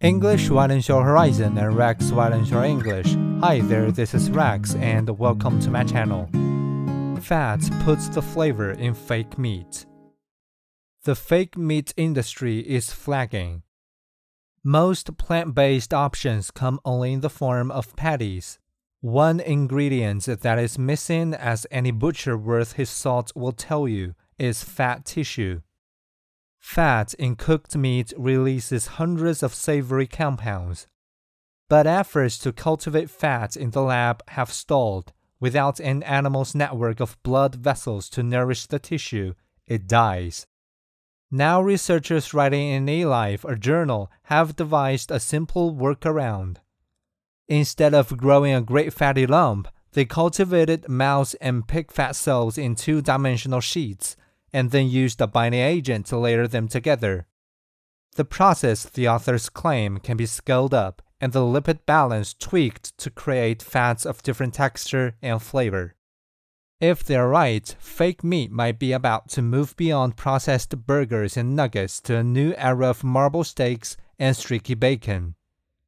English widens horizon and Rex widens English. Hi there, this is Rex and welcome to my channel. Fat puts the flavor in fake meat. The fake meat industry is flagging. Most plant based options come only in the form of patties. One ingredient that is missing, as any butcher worth his salt will tell you, is fat tissue. Fat in cooked meat releases hundreds of savory compounds. But efforts to cultivate fat in the lab have stalled. Without an animal's network of blood vessels to nourish the tissue, it dies. Now, researchers writing in eLife, a journal, have devised a simple workaround. Instead of growing a great fatty lump, they cultivated mouse and pig fat cells in two dimensional sheets and then used a binding agent to layer them together. The process, the authors claim, can be scaled up and the lipid balance tweaked to create fats of different texture and flavor. If they're right, fake meat might be about to move beyond processed burgers and nuggets to a new era of marble steaks and streaky bacon.